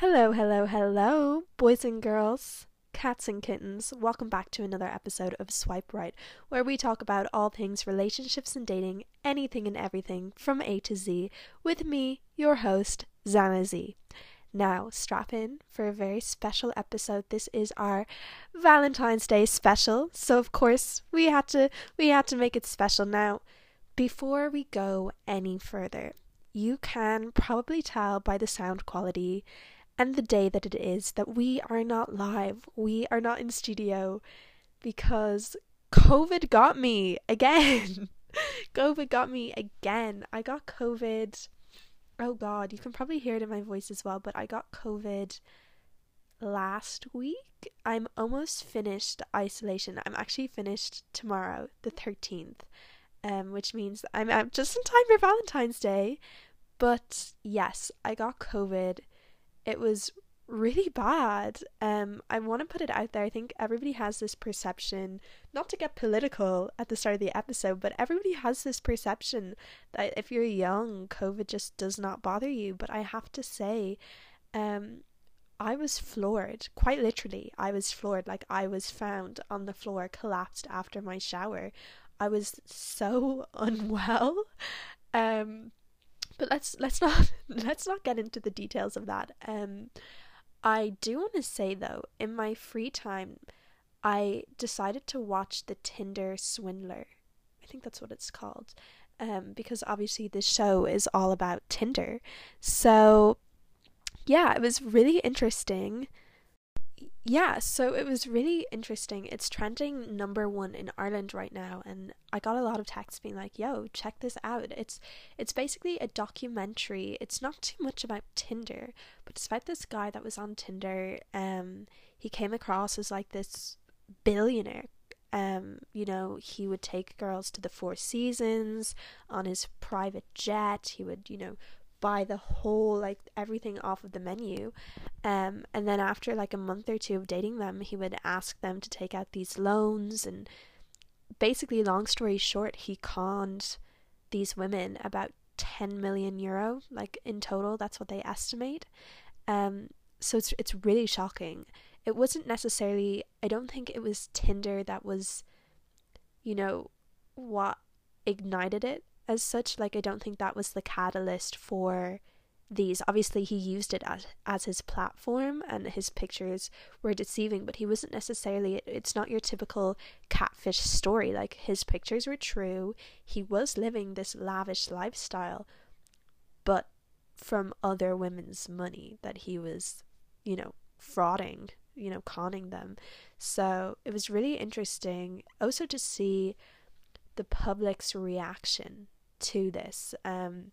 Hello, hello, hello, boys and girls, cats and kittens. Welcome back to another episode of Swipe Right, where we talk about all things relationships and dating, anything and everything from A to Z, with me, your host, Zana Zee. Now, strap in for a very special episode. This is our Valentine's Day special, so of course we had to we had to make it special. Now, before we go any further, you can probably tell by the sound quality and the day that it is that we are not live. We are not in studio because COVID got me again. COVID got me again. I got COVID. Oh god, you can probably hear it in my voice as well, but I got COVID last week. I'm almost finished isolation. I'm actually finished tomorrow, the 13th. Um, which means I'm, I'm just in time for Valentine's Day. But yes, I got COVID it was really bad. Um, I want to put it out there. I think everybody has this perception, not to get political at the start of the episode, but everybody has this perception that if you're young, COVID just does not bother you. But I have to say, um, I was floored, quite literally. I was floored. Like I was found on the floor, collapsed after my shower. I was so unwell. Um, but let's let's not let's not get into the details of that. Um, I do want to say though, in my free time, I decided to watch the Tinder Swindler. I think that's what it's called. Um, because obviously this show is all about Tinder. So yeah, it was really interesting yeah, so it was really interesting. It's trending number one in Ireland right now, and I got a lot of texts being like, "Yo, check this out." It's it's basically a documentary. It's not too much about Tinder, but it's about this guy that was on Tinder. Um, he came across as like this billionaire. Um, you know, he would take girls to the Four Seasons on his private jet. He would, you know, buy the whole like everything off of the menu um and then after like a month or two of dating them he would ask them to take out these loans and basically long story short he conned these women about 10 million euro like in total that's what they estimate um so it's it's really shocking. It wasn't necessarily i don't think it was tinder that was you know what ignited it as such like i don't think that was the catalyst for these. Obviously he used it as as his platform and his pictures were deceiving but he wasn't necessarily it's not your typical catfish story. Like his pictures were true. He was living this lavish lifestyle but from other women's money that he was you know frauding you know conning them. So it was really interesting. Also to see the public's reaction to this. Um,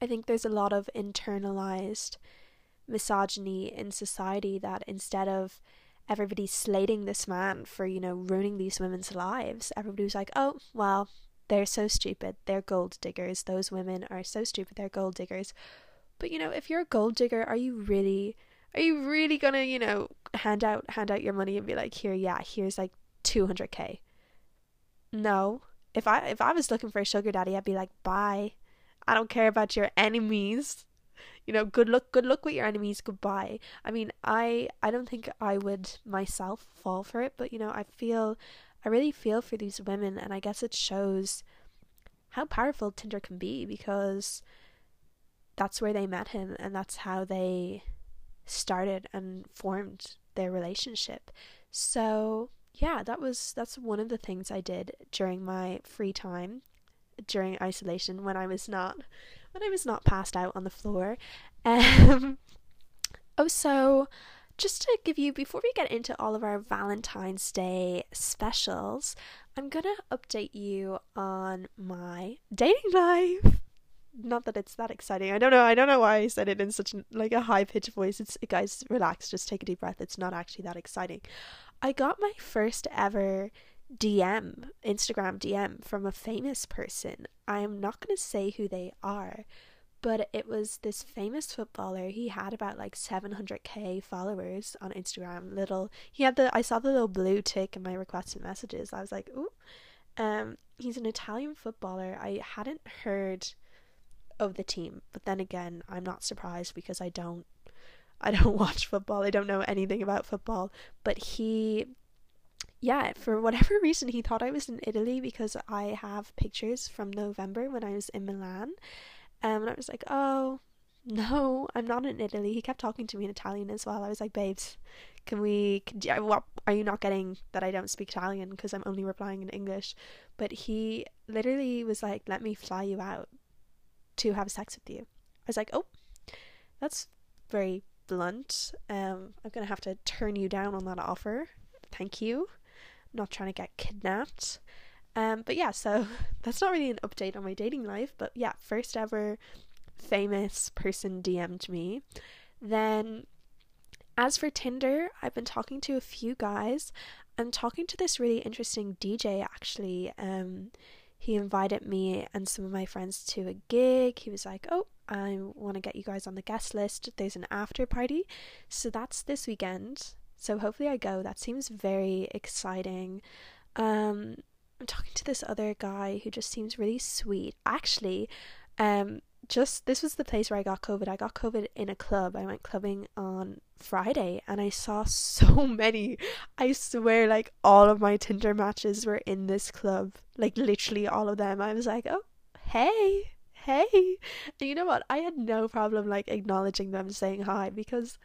I think there's a lot of internalized misogyny in society that instead of everybody slating this man for, you know, ruining these women's lives, everybody was like, oh, well, they're so stupid. They're gold diggers. Those women are so stupid. They're gold diggers. But, you know, if you're a gold digger, are you really. Are you really gonna, you know, hand out hand out your money and be like, here, yeah, here's like two hundred K? No, if I if I was looking for a sugar daddy, I'd be like, bye. I don't care about your enemies. You know, good luck good luck with your enemies, goodbye. I mean, I I don't think I would myself fall for it, but you know, I feel I really feel for these women and I guess it shows how powerful Tinder can be because that's where they met him and that's how they started and formed their relationship. So, yeah, that was that's one of the things I did during my free time during isolation when I was not when I was not passed out on the floor. Um, oh, so just to give you before we get into all of our Valentine's Day specials, I'm gonna update you on my dating life. Not that it's that exciting. I don't know. I don't know why I said it in such like a high pitched voice. It's guys, relax. Just take a deep breath. It's not actually that exciting. I got my first ever DM, Instagram DM from a famous person. I am not going to say who they are, but it was this famous footballer. He had about like 700k followers on Instagram. Little, he had the, I saw the little blue tick in my requested messages. I was like, ooh. Um, he's an Italian footballer. I hadn't heard of the team, but then again, I'm not surprised because I don't I don't watch football. I don't know anything about football, but he yeah, for whatever reason he thought I was in Italy because I have pictures from November when I was in Milan. Um, and I was like, "Oh, no, I'm not in Italy." He kept talking to me in Italian as well. I was like, "Babes, can we can, what are you not getting that I don't speak Italian because I'm only replying in English?" But he literally was like, "Let me fly you out to have sex with you." I was like, "Oh, that's very blunt. Um, I'm gonna have to turn you down on that offer. Thank you. I'm not trying to get kidnapped. Um, but yeah, so that's not really an update on my dating life. But yeah, first ever famous person DM'd me. Then, as for Tinder, I've been talking to a few guys. I'm talking to this really interesting DJ actually. Um, he invited me and some of my friends to a gig. He was like, "Oh, I want to get you guys on the guest list. There's an after party. So that's this weekend. So hopefully I go. That seems very exciting. Um I'm talking to this other guy who just seems really sweet. Actually, um just this was the place where I got COVID. I got COVID in a club. I went clubbing on Friday and I saw so many. I swear like all of my Tinder matches were in this club. Like literally all of them. I was like, "Oh, hey." hey. And you know what? I had no problem like acknowledging them saying hi because,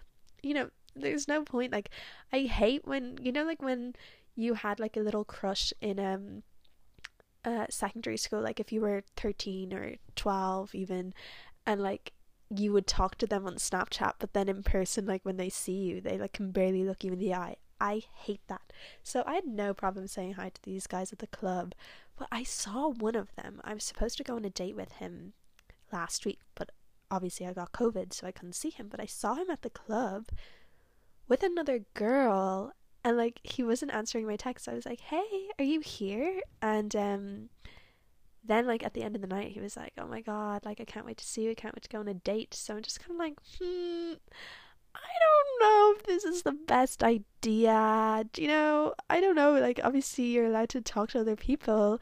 you know, there's no point. Like, I hate when, you know, like when you had like a little crush in, um, uh, secondary school, like if you were 13 or 12 even, and like you would talk to them on Snapchat, but then in person, like when they see you, they like can barely look you in the eye. I hate that. So I had no problem saying hi to these guys at the club, but I saw one of them. I was supposed to go on a date with him last week, but obviously I got COVID, so I couldn't see him. But I saw him at the club with another girl, and like he wasn't answering my text. I was like, "Hey, are you here?" And um, then like at the end of the night, he was like, "Oh my god, like I can't wait to see you. I can't wait to go on a date." So I'm just kind of like, hmm. I don't know if this is the best idea. You know, I don't know. Like, obviously, you're allowed to talk to other people,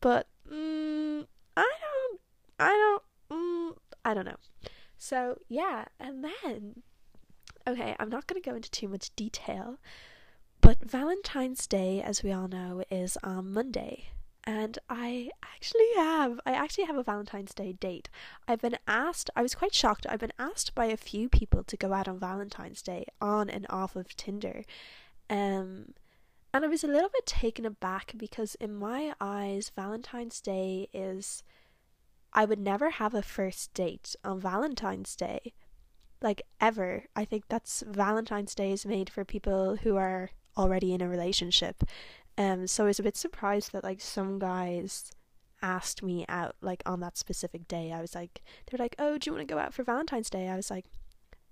but mm, I don't, I don't, mm, I don't know. So, yeah, and then, okay, I'm not going to go into too much detail, but Valentine's Day, as we all know, is on Monday and I actually have I actually have a Valentine's Day date. I've been asked I was quite shocked. I've been asked by a few people to go out on Valentine's Day on and off of Tinder. Um and I was a little bit taken aback because in my eyes Valentine's Day is I would never have a first date on Valentine's Day. Like ever. I think that's Valentine's Day is made for people who are already in a relationship um, so I was a bit surprised that like some guys asked me out like on that specific day. I was like, they're like, oh, do you want to go out for Valentine's Day? I was like,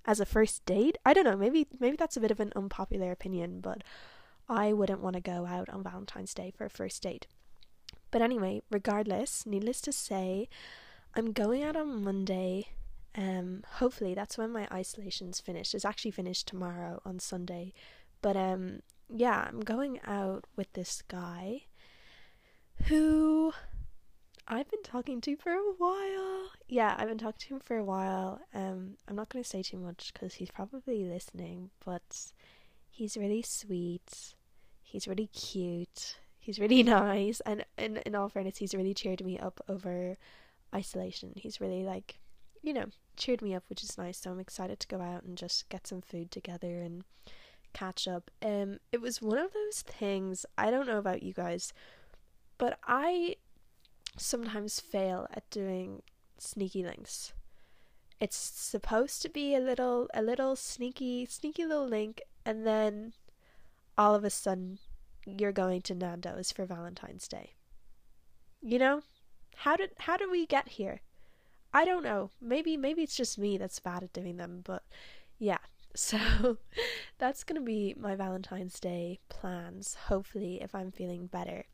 as a first date? I don't know. Maybe maybe that's a bit of an unpopular opinion, but I wouldn't want to go out on Valentine's Day for a first date. But anyway, regardless, needless to say, I'm going out on Monday. Um, hopefully that's when my isolation's finished. It's actually finished tomorrow on Sunday, but um, yeah, I'm going out with this guy who I've been talking to for a while. Yeah, I've been talking to him for a while. Um, I'm not going to say too much because he's probably listening, but he's really sweet. He's really cute. He's really nice, and in in all fairness, he's really cheered me up over isolation. He's really like, you know, cheered me up, which is nice. So I'm excited to go out and just get some food together and catch up. Um, it was one of those things. I don't know about you guys, but I sometimes fail at doing sneaky links. It's supposed to be a little, a little sneaky, sneaky little link, and then all of a sudden you're going to Nando's for Valentine's Day. You know, how did how did we get here? I don't know. Maybe maybe it's just me that's bad at doing them, but yeah, So that's going to be my Valentine's Day plans, hopefully, if I'm feeling better.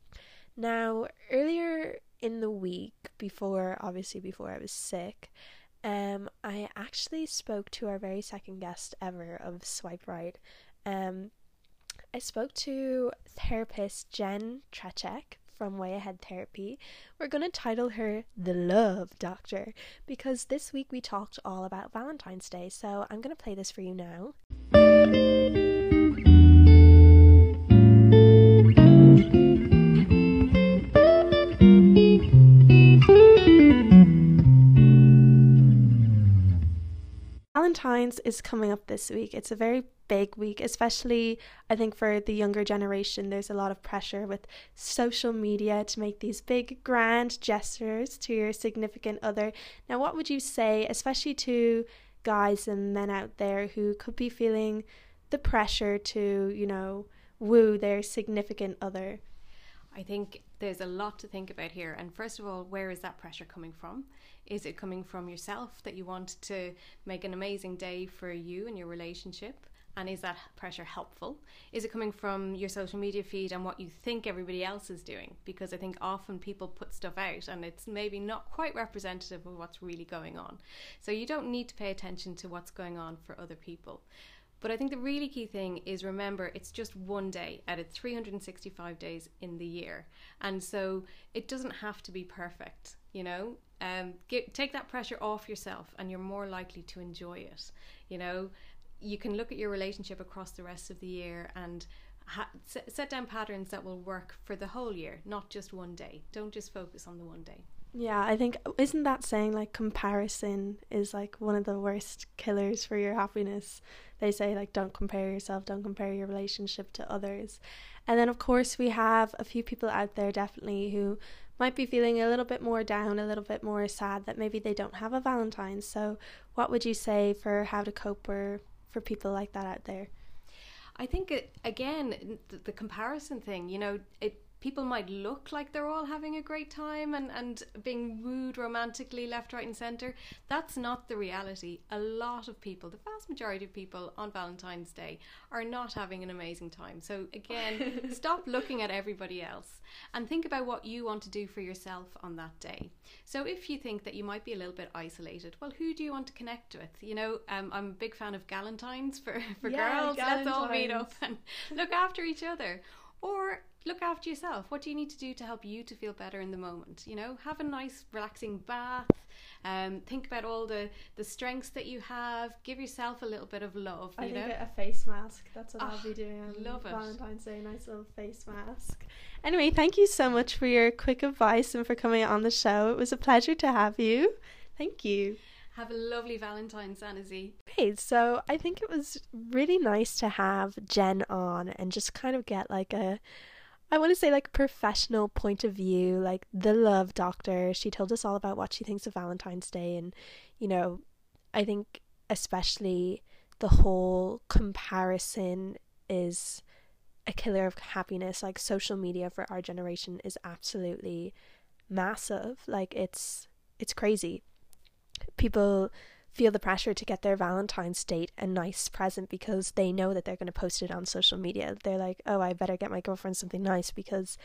Now, earlier in the week, before obviously before I was sick, um, I actually spoke to our very second guest ever of Swipe Right. Um, I spoke to therapist Jen Trzeciak from Way Ahead Therapy. We're going to title her The Love Doctor because this week we talked all about Valentine's Day. So I'm going to play this for you now. Valentine's is coming up this week. It's a very big week, especially I think for the younger generation. There's a lot of pressure with social media to make these big, grand gestures to your significant other. Now, what would you say, especially to guys and men out there who could be feeling the pressure to, you know, woo their significant other? I think there's a lot to think about here. And first of all, where is that pressure coming from? Is it coming from yourself that you want to make an amazing day for you and your relationship? And is that pressure helpful? Is it coming from your social media feed and what you think everybody else is doing? Because I think often people put stuff out and it's maybe not quite representative of what's really going on. So you don't need to pay attention to what's going on for other people. But I think the really key thing is remember it's just one day out of 365 days in the year. And so it doesn't have to be perfect, you know? Um, get, take that pressure off yourself and you're more likely to enjoy it, you know? You can look at your relationship across the rest of the year and ha- set down patterns that will work for the whole year, not just one day. Don't just focus on the one day. Yeah, I think isn't that saying like comparison is like one of the worst killers for your happiness. They say like don't compare yourself, don't compare your relationship to others. And then of course we have a few people out there definitely who might be feeling a little bit more down, a little bit more sad that maybe they don't have a Valentine's. So what would you say for how to cope for for people like that out there? I think it, again the, the comparison thing, you know, it people might look like they're all having a great time and, and being wooed romantically left, right, and centre. That's not the reality. A lot of people, the vast majority of people on Valentine's Day, are not having an amazing time. So, again, stop looking at everybody else and think about what you want to do for yourself on that day. So, if you think that you might be a little bit isolated, well, who do you want to connect with? You know, um, I'm a big fan of Galentines for, for yeah, girls. Galentines. Let's all meet up and look after each other. Or look after yourself. What do you need to do to help you to feel better in the moment? You know, have a nice, relaxing bath. Um, think about all the the strengths that you have. Give yourself a little bit of love. I you think know? a face mask. That's what oh, I'll be ah, doing on love Valentine's Day. Nice little face mask. Anyway, thank you so much for your quick advice and for coming on the show. It was a pleasure to have you. Thank you. Have a lovely Valentine's, Zana Zee. Great. So I think it was really nice to have Jen on and just kind of get like a I want to say like professional point of view, like the love doctor. She told us all about what she thinks of Valentine's Day and you know, I think especially the whole comparison is a killer of happiness. Like social media for our generation is absolutely massive. Like it's it's crazy. People feel the pressure to get their Valentine's date a nice present because they know that they're going to post it on social media. They're like, oh, I better get my girlfriend something nice because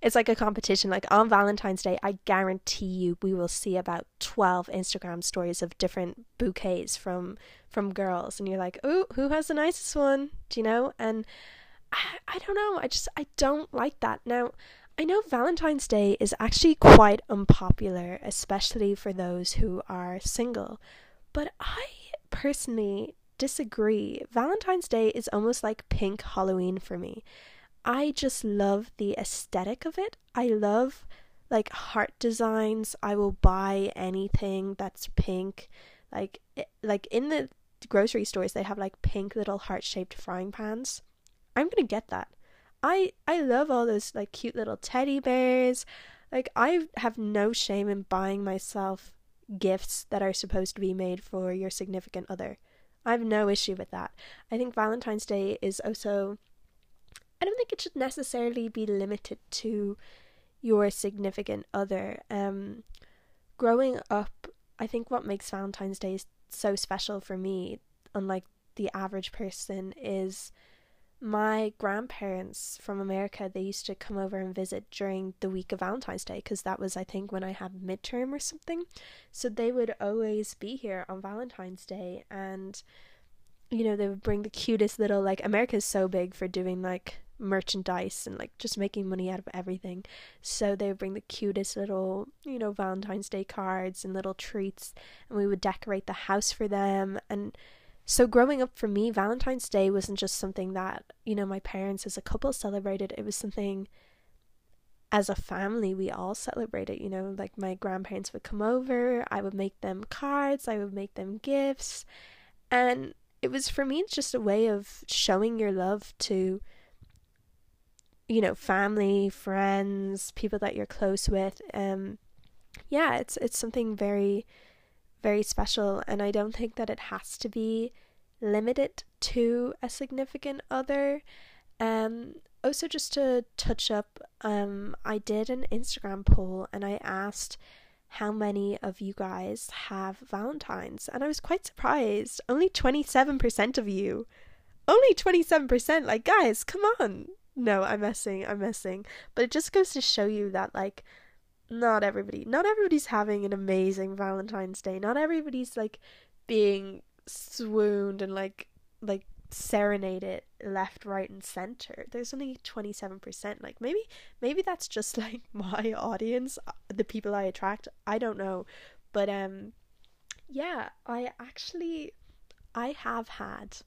it's like a competition. Like on Valentine's Day, I guarantee you we will see about 12 Instagram stories of different bouquets from from girls. And you're like, oh, who has the nicest one? Do you know? And I, I don't know. I just, I don't like that. Now, I know Valentine's Day is actually quite unpopular, especially for those who are single. But I personally disagree. Valentine's Day is almost like pink Halloween for me. I just love the aesthetic of it. I love like heart designs. I will buy anything that's pink. Like it, like in the grocery stores they have like pink little heart-shaped frying pans. I'm going to get that. I I love all those like cute little teddy bears. Like I have no shame in buying myself gifts that are supposed to be made for your significant other. I have no issue with that. I think Valentine's Day is also. I don't think it should necessarily be limited to your significant other. Um, growing up, I think what makes Valentine's Day so special for me, unlike the average person, is my grandparents from America, they used to come over and visit during the week of Valentine's Day because that was, I think, when I had midterm or something. So they would always be here on Valentine's Day and, you know, they would bring the cutest little, like, America's so big for doing, like, merchandise and like just making money out of everything. So they would bring the cutest little, you know, Valentine's Day cards and little treats, and we would decorate the house for them. And so growing up for me, Valentine's Day wasn't just something that, you know, my parents as a couple celebrated, it was something as a family we all celebrated, you know, like my grandparents would come over, I would make them cards, I would make them gifts. And it was for me just a way of showing your love to you know family friends people that you're close with um yeah it's it's something very very special and i don't think that it has to be limited to a significant other. Um also just to touch up um i did an instagram poll and i asked how many of you guys have valentines and i was quite surprised. Only 27% of you. Only 27% like guys come on. No, I'm messing, I'm messing. But it just goes to show you that like not everybody not everybody's having an amazing Valentine's Day. Not everybody's like being swooned and like like serenaded left, right and center. There's only 27%. Like maybe maybe that's just like my audience, uh, the people I attract. I don't know. But um yeah, I actually I have had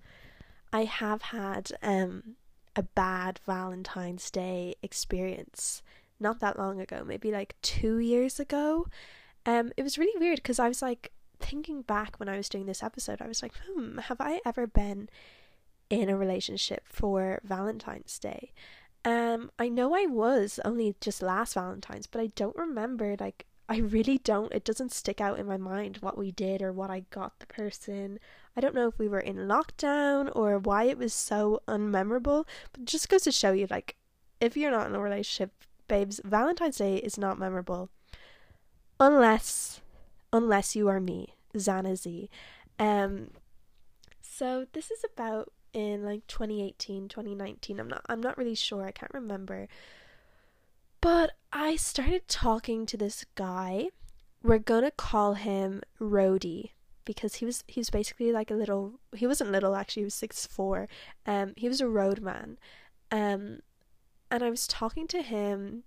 I have had um a bad Valentine's Day experience not that long ago, maybe like two years ago. Um, it was really weird because I was like thinking back when I was doing this episode, I was like, hmm, have I ever been in a relationship for Valentine's Day? Um, I know I was only just last Valentine's, but I don't remember like I really don't. It doesn't stick out in my mind what we did or what I got the person. I don't know if we were in lockdown or why it was so unmemorable, but it just goes to show you like if you're not in a relationship, babes, Valentine's Day is not memorable. Unless unless you are me, Zana Zee. Um so this is about in like 2018, 2019. I'm not I'm not really sure. I can't remember. But I started talking to this guy. We're gonna call him Rody because he was he was basically like a little he wasn't little actually he was six four um he was a roadman um and I was talking to him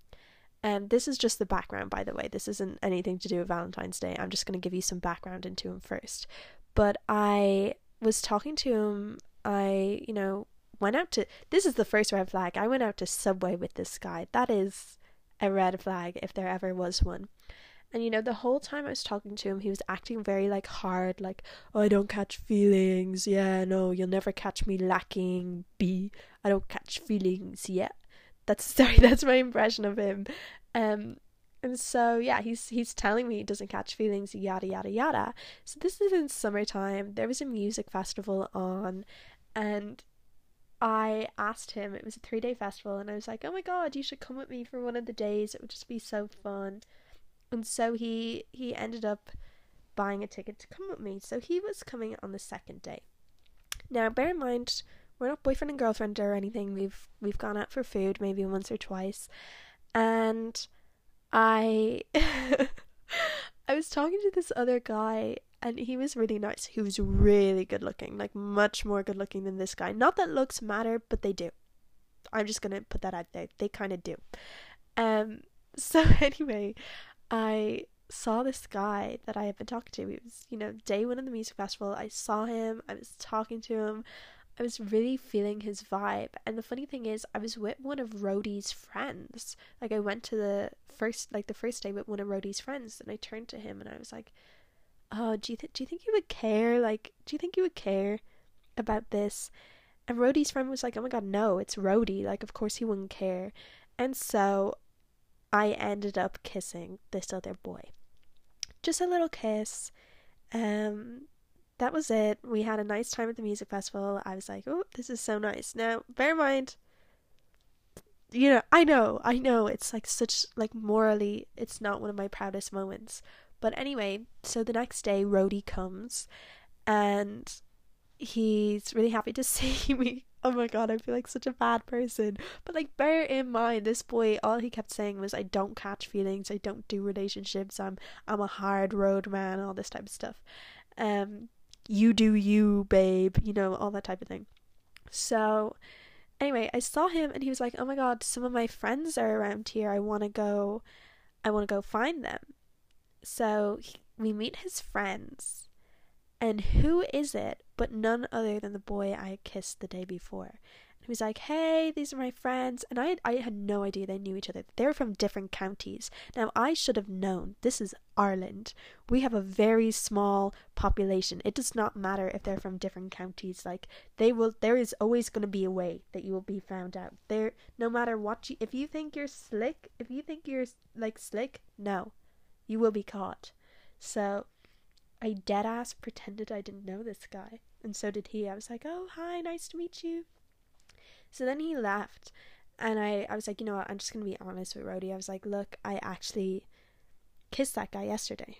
um, this is just the background by the way. This isn't anything to do with Valentine's Day. I'm just going to give you some background into him first. But I was talking to him. I you know went out to this is the first red flag. I went out to Subway with this guy. That is a red flag if there ever was one. And you know, the whole time I was talking to him, he was acting very like hard, like, oh, I don't catch feelings. Yeah, no, you'll never catch me lacking. B, I don't catch feelings yet. That's sorry, that's my impression of him. Um, and so yeah, he's he's telling me he doesn't catch feelings, yada yada yada. So this is in summertime. There was a music festival on, and I asked him. It was a three day festival, and I was like, "Oh my god, you should come with me for one of the days. It would just be so fun." and so he he ended up buying a ticket to come with me. So he was coming on the second day. Now, bear in mind, we're not boyfriend and girlfriend or anything. We've we've gone out for food maybe once or twice, and I I was talking to this other guy and he was really nice. He was really good looking, like much more good looking than this guy. Not that looks matter, but they do. I'm just gonna put that out there. They kind of do. Um. So anyway, I saw this guy that I had been talking to. It was, you know, day one of the music festival. I saw him, I was talking to him, I was really feeling his vibe. And the funny thing is, I was with one of Rhodey's friends. Like, I went to the first, like, the first day with one of Rhodey's friends, and I turned to him and I was like, Oh, do you, th- do you think you would care? Like, do you think you would care about this? And Rhodey's friend was like, Oh my god, no, it's Rhodey. Like, of course he wouldn't care. And so I ended up kissing this other boy. Just a little kiss. Um, that was it. We had a nice time at the music festival. I was like, oh, this is so nice. Now, bear in mind, you know, I know, I know it's like such, like, morally, it's not one of my proudest moments. But anyway, so the next day, Rody comes and he's really happy to see me oh my god, I feel like such a bad person. But like bear in mind this boy all he kept saying was I don't catch feelings, I don't do relationships, I'm I'm a hard road man, all this type of stuff. Um you do you, babe, you know, all that type of thing. So anyway, I saw him and he was like, "Oh my god, some of my friends are around here. I want to go I want to go find them." So, he, we meet his friends. And who is it but none other than the boy I kissed the day before? He was like, "Hey, these are my friends," and I had, I had no idea they knew each other. They were from different counties. Now I should have known. This is Ireland. We have a very small population. It does not matter if they're from different counties. Like they will, there is always going to be a way that you will be found out. There, no matter what you, if you think you're slick, if you think you're like slick, no, you will be caught. So I dead ass pretended I didn't know this guy, and so did he. I was like, "Oh, hi, nice to meet you." So then he left, and I, I was like, you know what, I'm just gonna be honest with Rody. I was like, look, I actually kissed that guy yesterday.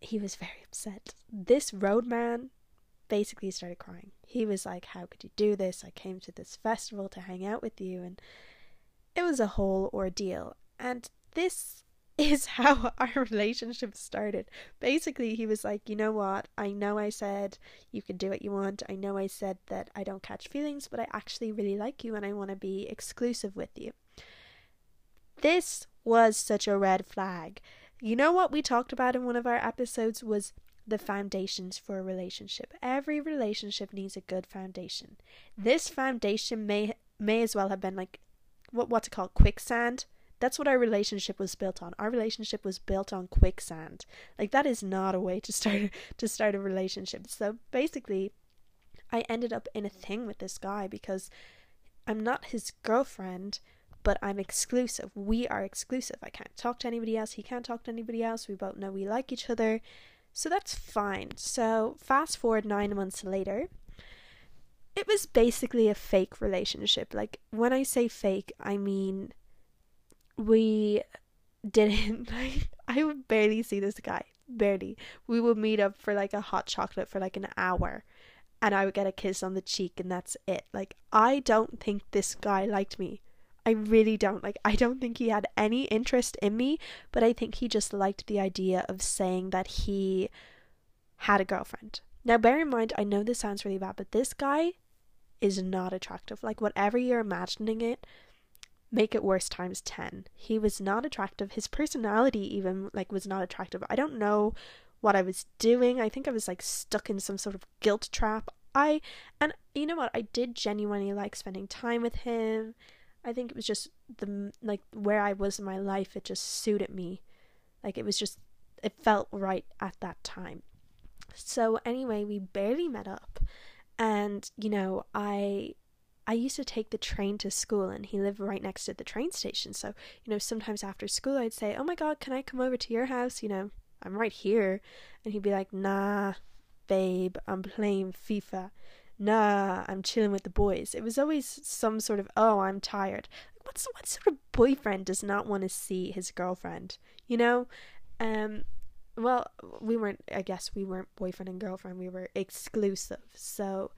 He was very upset. This roadman basically started crying. He was like, How could you do this? I came to this festival to hang out with you, and it was a whole ordeal. And this is how our relationship started. Basically, he was like, You know what? I know I said you can do what you want. I know I said that I don't catch feelings, but I actually really like you and I want to be exclusive with you. This was such a red flag. You know what we talked about in one of our episodes was the foundations for a relationship. Every relationship needs a good foundation. This foundation may may as well have been like what what's it called quicksand that's what our relationship was built on. Our relationship was built on quicksand. Like that is not a way to start to start a relationship. So basically, I ended up in a thing with this guy because I'm not his girlfriend, but I'm exclusive. We are exclusive. I can't talk to anybody else. He can't talk to anybody else. We both know we like each other. So that's fine. So fast forward 9 months later, it was basically a fake relationship. Like when I say fake, I mean we didn't like I would barely see this guy. Barely. We would meet up for like a hot chocolate for like an hour and I would get a kiss on the cheek and that's it. Like I don't think this guy liked me. I really don't. Like I don't think he had any interest in me, but I think he just liked the idea of saying that he had a girlfriend. Now bear in mind I know this sounds really bad, but this guy is not attractive. Like whatever you're imagining it, make it worse times 10. He was not attractive. His personality even like was not attractive. I don't know what I was doing. I think I was like stuck in some sort of guilt trap. I and you know what? I did genuinely like spending time with him. I think it was just the like where I was in my life it just suited me. Like it was just it felt right at that time. So anyway, we barely met up and you know, I I used to take the train to school and he lived right next to the train station. So, you know, sometimes after school I'd say, Oh my god, can I come over to your house? You know, I'm right here. And he'd be like, Nah, babe, I'm playing FIFA. Nah, I'm chilling with the boys. It was always some sort of, Oh, I'm tired. What's what sort of boyfriend does not want to see his girlfriend? You know? Um well, we weren't I guess we weren't boyfriend and girlfriend, we were exclusive. So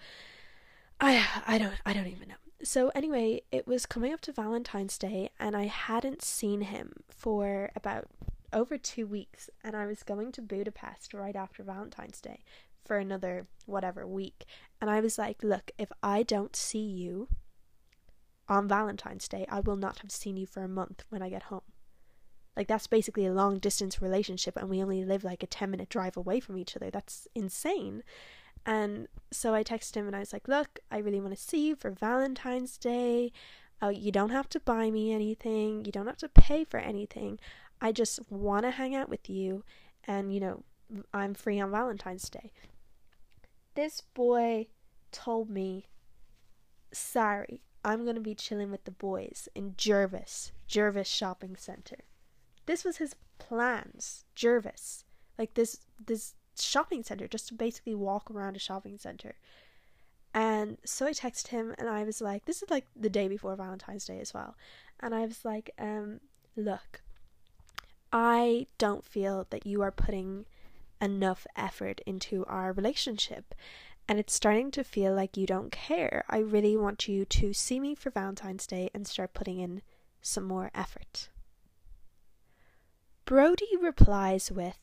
I I don't I don't even know. So anyway, it was coming up to Valentine's Day and I hadn't seen him for about over 2 weeks and I was going to Budapest right after Valentine's Day for another whatever week. And I was like, "Look, if I don't see you on Valentine's Day, I will not have seen you for a month when I get home." Like that's basically a long distance relationship and we only live like a 10 minute drive away from each other. That's insane. And so I texted him and I was like, Look, I really want to see you for Valentine's Day. Uh, you don't have to buy me anything, you don't have to pay for anything. I just want to hang out with you. And, you know, I'm free on Valentine's Day. This boy told me, Sorry, I'm going to be chilling with the boys in Jervis, Jervis Shopping Center. This was his plans, Jervis. Like this this shopping center just to basically walk around a shopping center. And so I texted him and I was like, this is like the day before Valentine's Day as well. And I was like, um, look, I don't feel that you are putting enough effort into our relationship. And it's starting to feel like you don't care. I really want you to see me for Valentine's Day and start putting in some more effort. Brody replies with,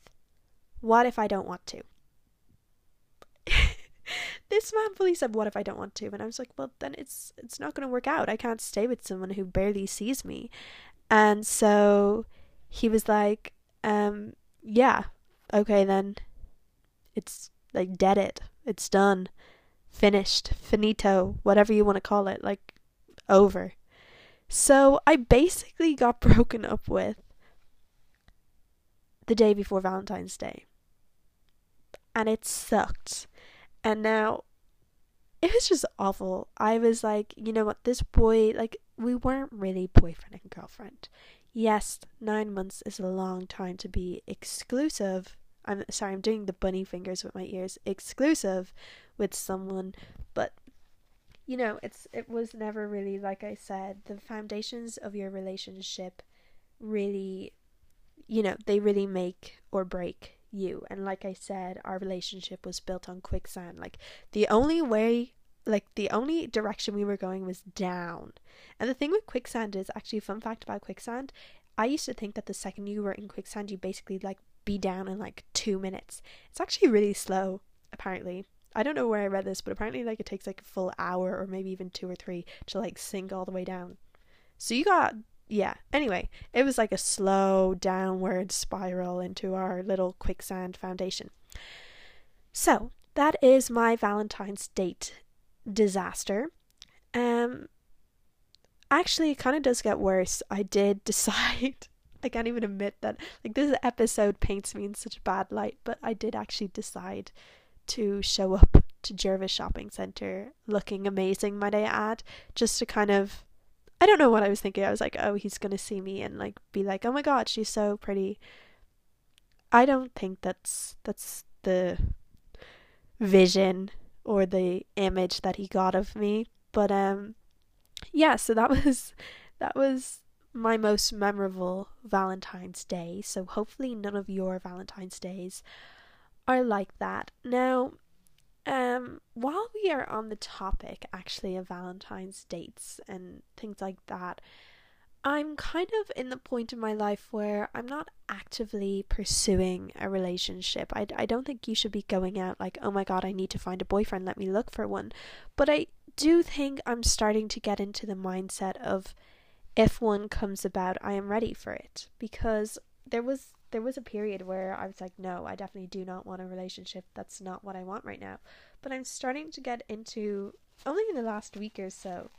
what if I don't want to? this man fully said, "What if I don't want to?" And I was like, "Well, then it's it's not going to work out. I can't stay with someone who barely sees me." And so he was like, um, "Yeah, okay then. It's like dead it. It's done, finished, finito, whatever you want to call it. Like over." So I basically got broken up with the day before Valentine's Day. And it sucked. And now it was just awful. I was like, you know what, this boy, like, we weren't really boyfriend and girlfriend. Yes, nine months is a long time to be exclusive. I'm sorry, I'm doing the bunny fingers with my ears. Exclusive with someone, but you know, it's it was never really like I said, the foundations of your relationship really you know, they really make or break you. And like I said, our relationship was built on quicksand. Like the only way like the only direction we were going was down. And the thing with quicksand is actually fun fact about quicksand, I used to think that the second you were in quicksand you basically like be down in like 2 minutes. It's actually really slow apparently. I don't know where I read this, but apparently like it takes like a full hour or maybe even 2 or 3 to like sink all the way down. So you got yeah, anyway, it was like a slow downward spiral into our little quicksand foundation. So, that is my Valentine's date disaster. Um actually it kind of does get worse. I did decide I can't even admit that like this episode paints me in such a bad light, but I did actually decide to show up to Jervis Shopping Center looking amazing, might I add, just to kind of I don't know what I was thinking. I was like, oh, he's gonna see me and like be like, oh my god, she's so pretty. I don't think that's that's the vision or the image that he got of me. But um yeah, so that was that was my most memorable Valentine's Day. So hopefully none of your Valentine's Days are like that. Now, um, while we are on the topic actually of Valentine's dates and things like that, I'm kind of in the point in my life where I'm not actively pursuing a relationship. I, I don't think you should be going out like, oh my god, I need to find a boyfriend, let me look for one. But I do think I'm starting to get into the mindset of if one comes about, I am ready for it. Because there was there was a period where I was like, no, I definitely do not want a relationship. That's not what I want right now. But I'm starting to get into, only in the last week or so,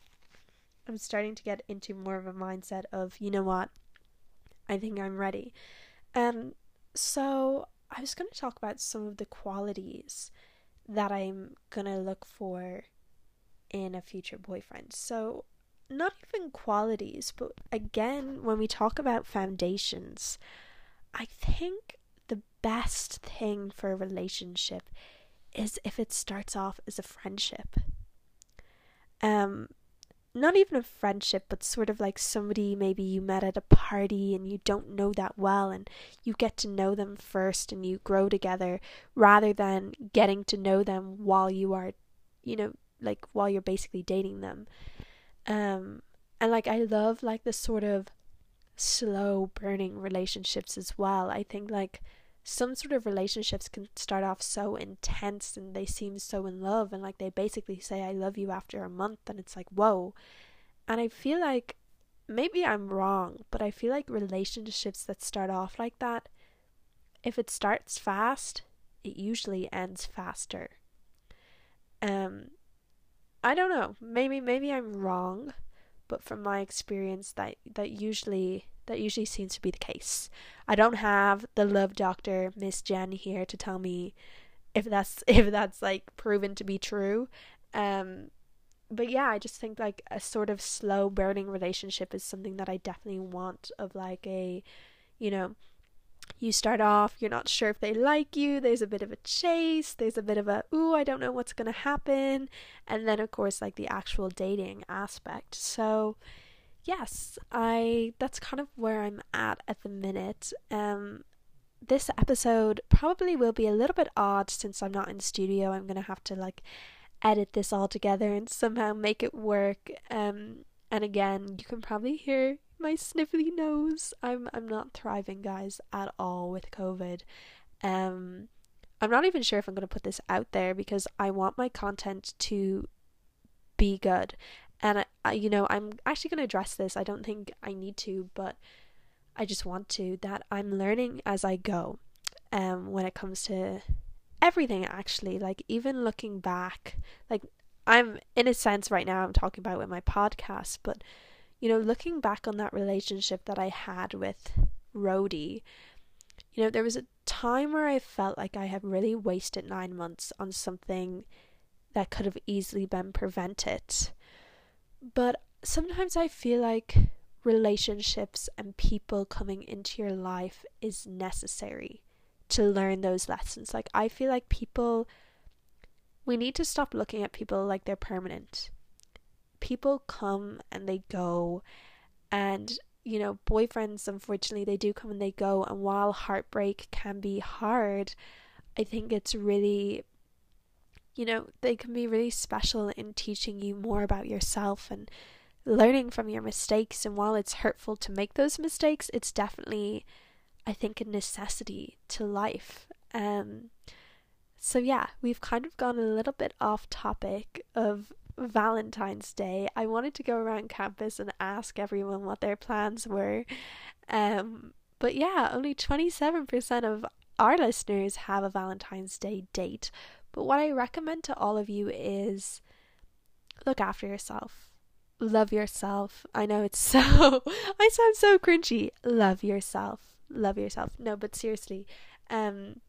I'm starting to get into more of a mindset of, you know what, I think I'm ready. And so I was going to talk about some of the qualities that I'm going to look for in a future boyfriend. So, not even qualities, but again, when we talk about foundations, I think the best thing for a relationship is if it starts off as a friendship. Um not even a friendship, but sort of like somebody maybe you met at a party and you don't know that well, and you get to know them first and you grow together rather than getting to know them while you are, you know, like while you're basically dating them. Um, and like I love like the sort of slow burning relationships as well. I think like some sort of relationships can start off so intense and they seem so in love and like they basically say I love you after a month and it's like whoa. And I feel like maybe I'm wrong, but I feel like relationships that start off like that if it starts fast, it usually ends faster. Um I don't know. Maybe maybe I'm wrong, but from my experience that that usually that usually seems to be the case. I don't have the love doctor Miss Jen here to tell me if that's if that's like proven to be true. Um but yeah, I just think like a sort of slow burning relationship is something that I definitely want of like a you know you start off, you're not sure if they like you, there's a bit of a chase, there's a bit of a, ooh, I don't know what's going to happen. And then, of course, like the actual dating aspect. So, yes, I, that's kind of where I'm at at the minute. Um, this episode probably will be a little bit odd since I'm not in studio. I'm going to have to like edit this all together and somehow make it work. Um, and again, you can probably hear my sniffly nose. I'm I'm not thriving, guys, at all with COVID. Um, I'm not even sure if I'm going to put this out there because I want my content to be good. And I, I you know, I'm actually going to address this. I don't think I need to, but I just want to that I'm learning as I go. Um when it comes to everything actually, like even looking back, like I'm in a sense right now I'm talking about with my podcast, but you know, looking back on that relationship that I had with Rody, you know, there was a time where I felt like I had really wasted nine months on something that could have easily been prevented. But sometimes I feel like relationships and people coming into your life is necessary to learn those lessons. Like, I feel like people, we need to stop looking at people like they're permanent. People come and they go, and you know, boyfriends, unfortunately, they do come and they go. And while heartbreak can be hard, I think it's really, you know, they can be really special in teaching you more about yourself and learning from your mistakes. And while it's hurtful to make those mistakes, it's definitely, I think, a necessity to life. Um, so, yeah, we've kind of gone a little bit off topic of Valentine's Day, I wanted to go around campus and ask everyone what their plans were. Um, but yeah, only 27% of our listeners have a Valentine's Day date. But what I recommend to all of you is look after yourself. Love yourself. I know it's so, I sound so cringy. Love yourself. Love yourself. No, but seriously, um,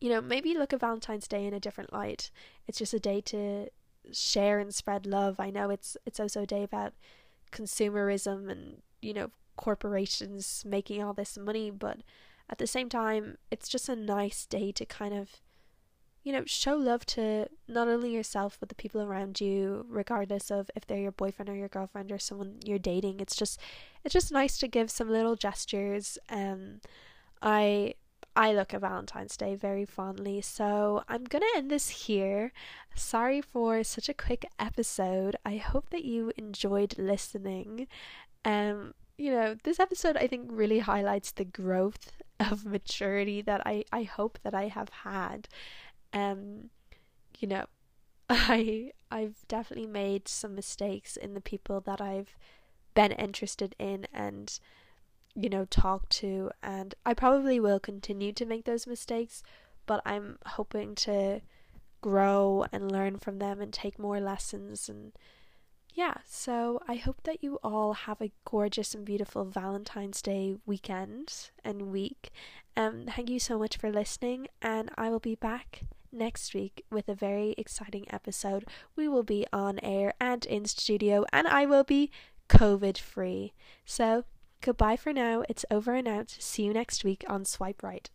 you know, maybe look at Valentine's Day in a different light. It's just a day to share and spread love. I know it's it's also a day about consumerism and you know corporations making all this money, but at the same time, it's just a nice day to kind of you know show love to not only yourself but the people around you regardless of if they're your boyfriend or your girlfriend or someone you're dating it's just it's just nice to give some little gestures um i I look at Valentine's Day very fondly. So I'm going to end this here. Sorry for such a quick episode. I hope that you enjoyed listening. Um, you know, this episode I think really highlights the growth of maturity that I, I hope that I have had. Um, you know, I I've definitely made some mistakes in the people that I've been interested in and you know, talk to. And I probably will continue to make those mistakes, but I'm hoping to grow and learn from them and take more lessons. And yeah, so I hope that you all have a gorgeous and beautiful Valentine's Day weekend and week. Um, thank you so much for listening, and I will be back next week with a very exciting episode. We will be on air and in studio, and I will be COVID free. So Goodbye for now. It's over and out. See you next week on Swipe Right.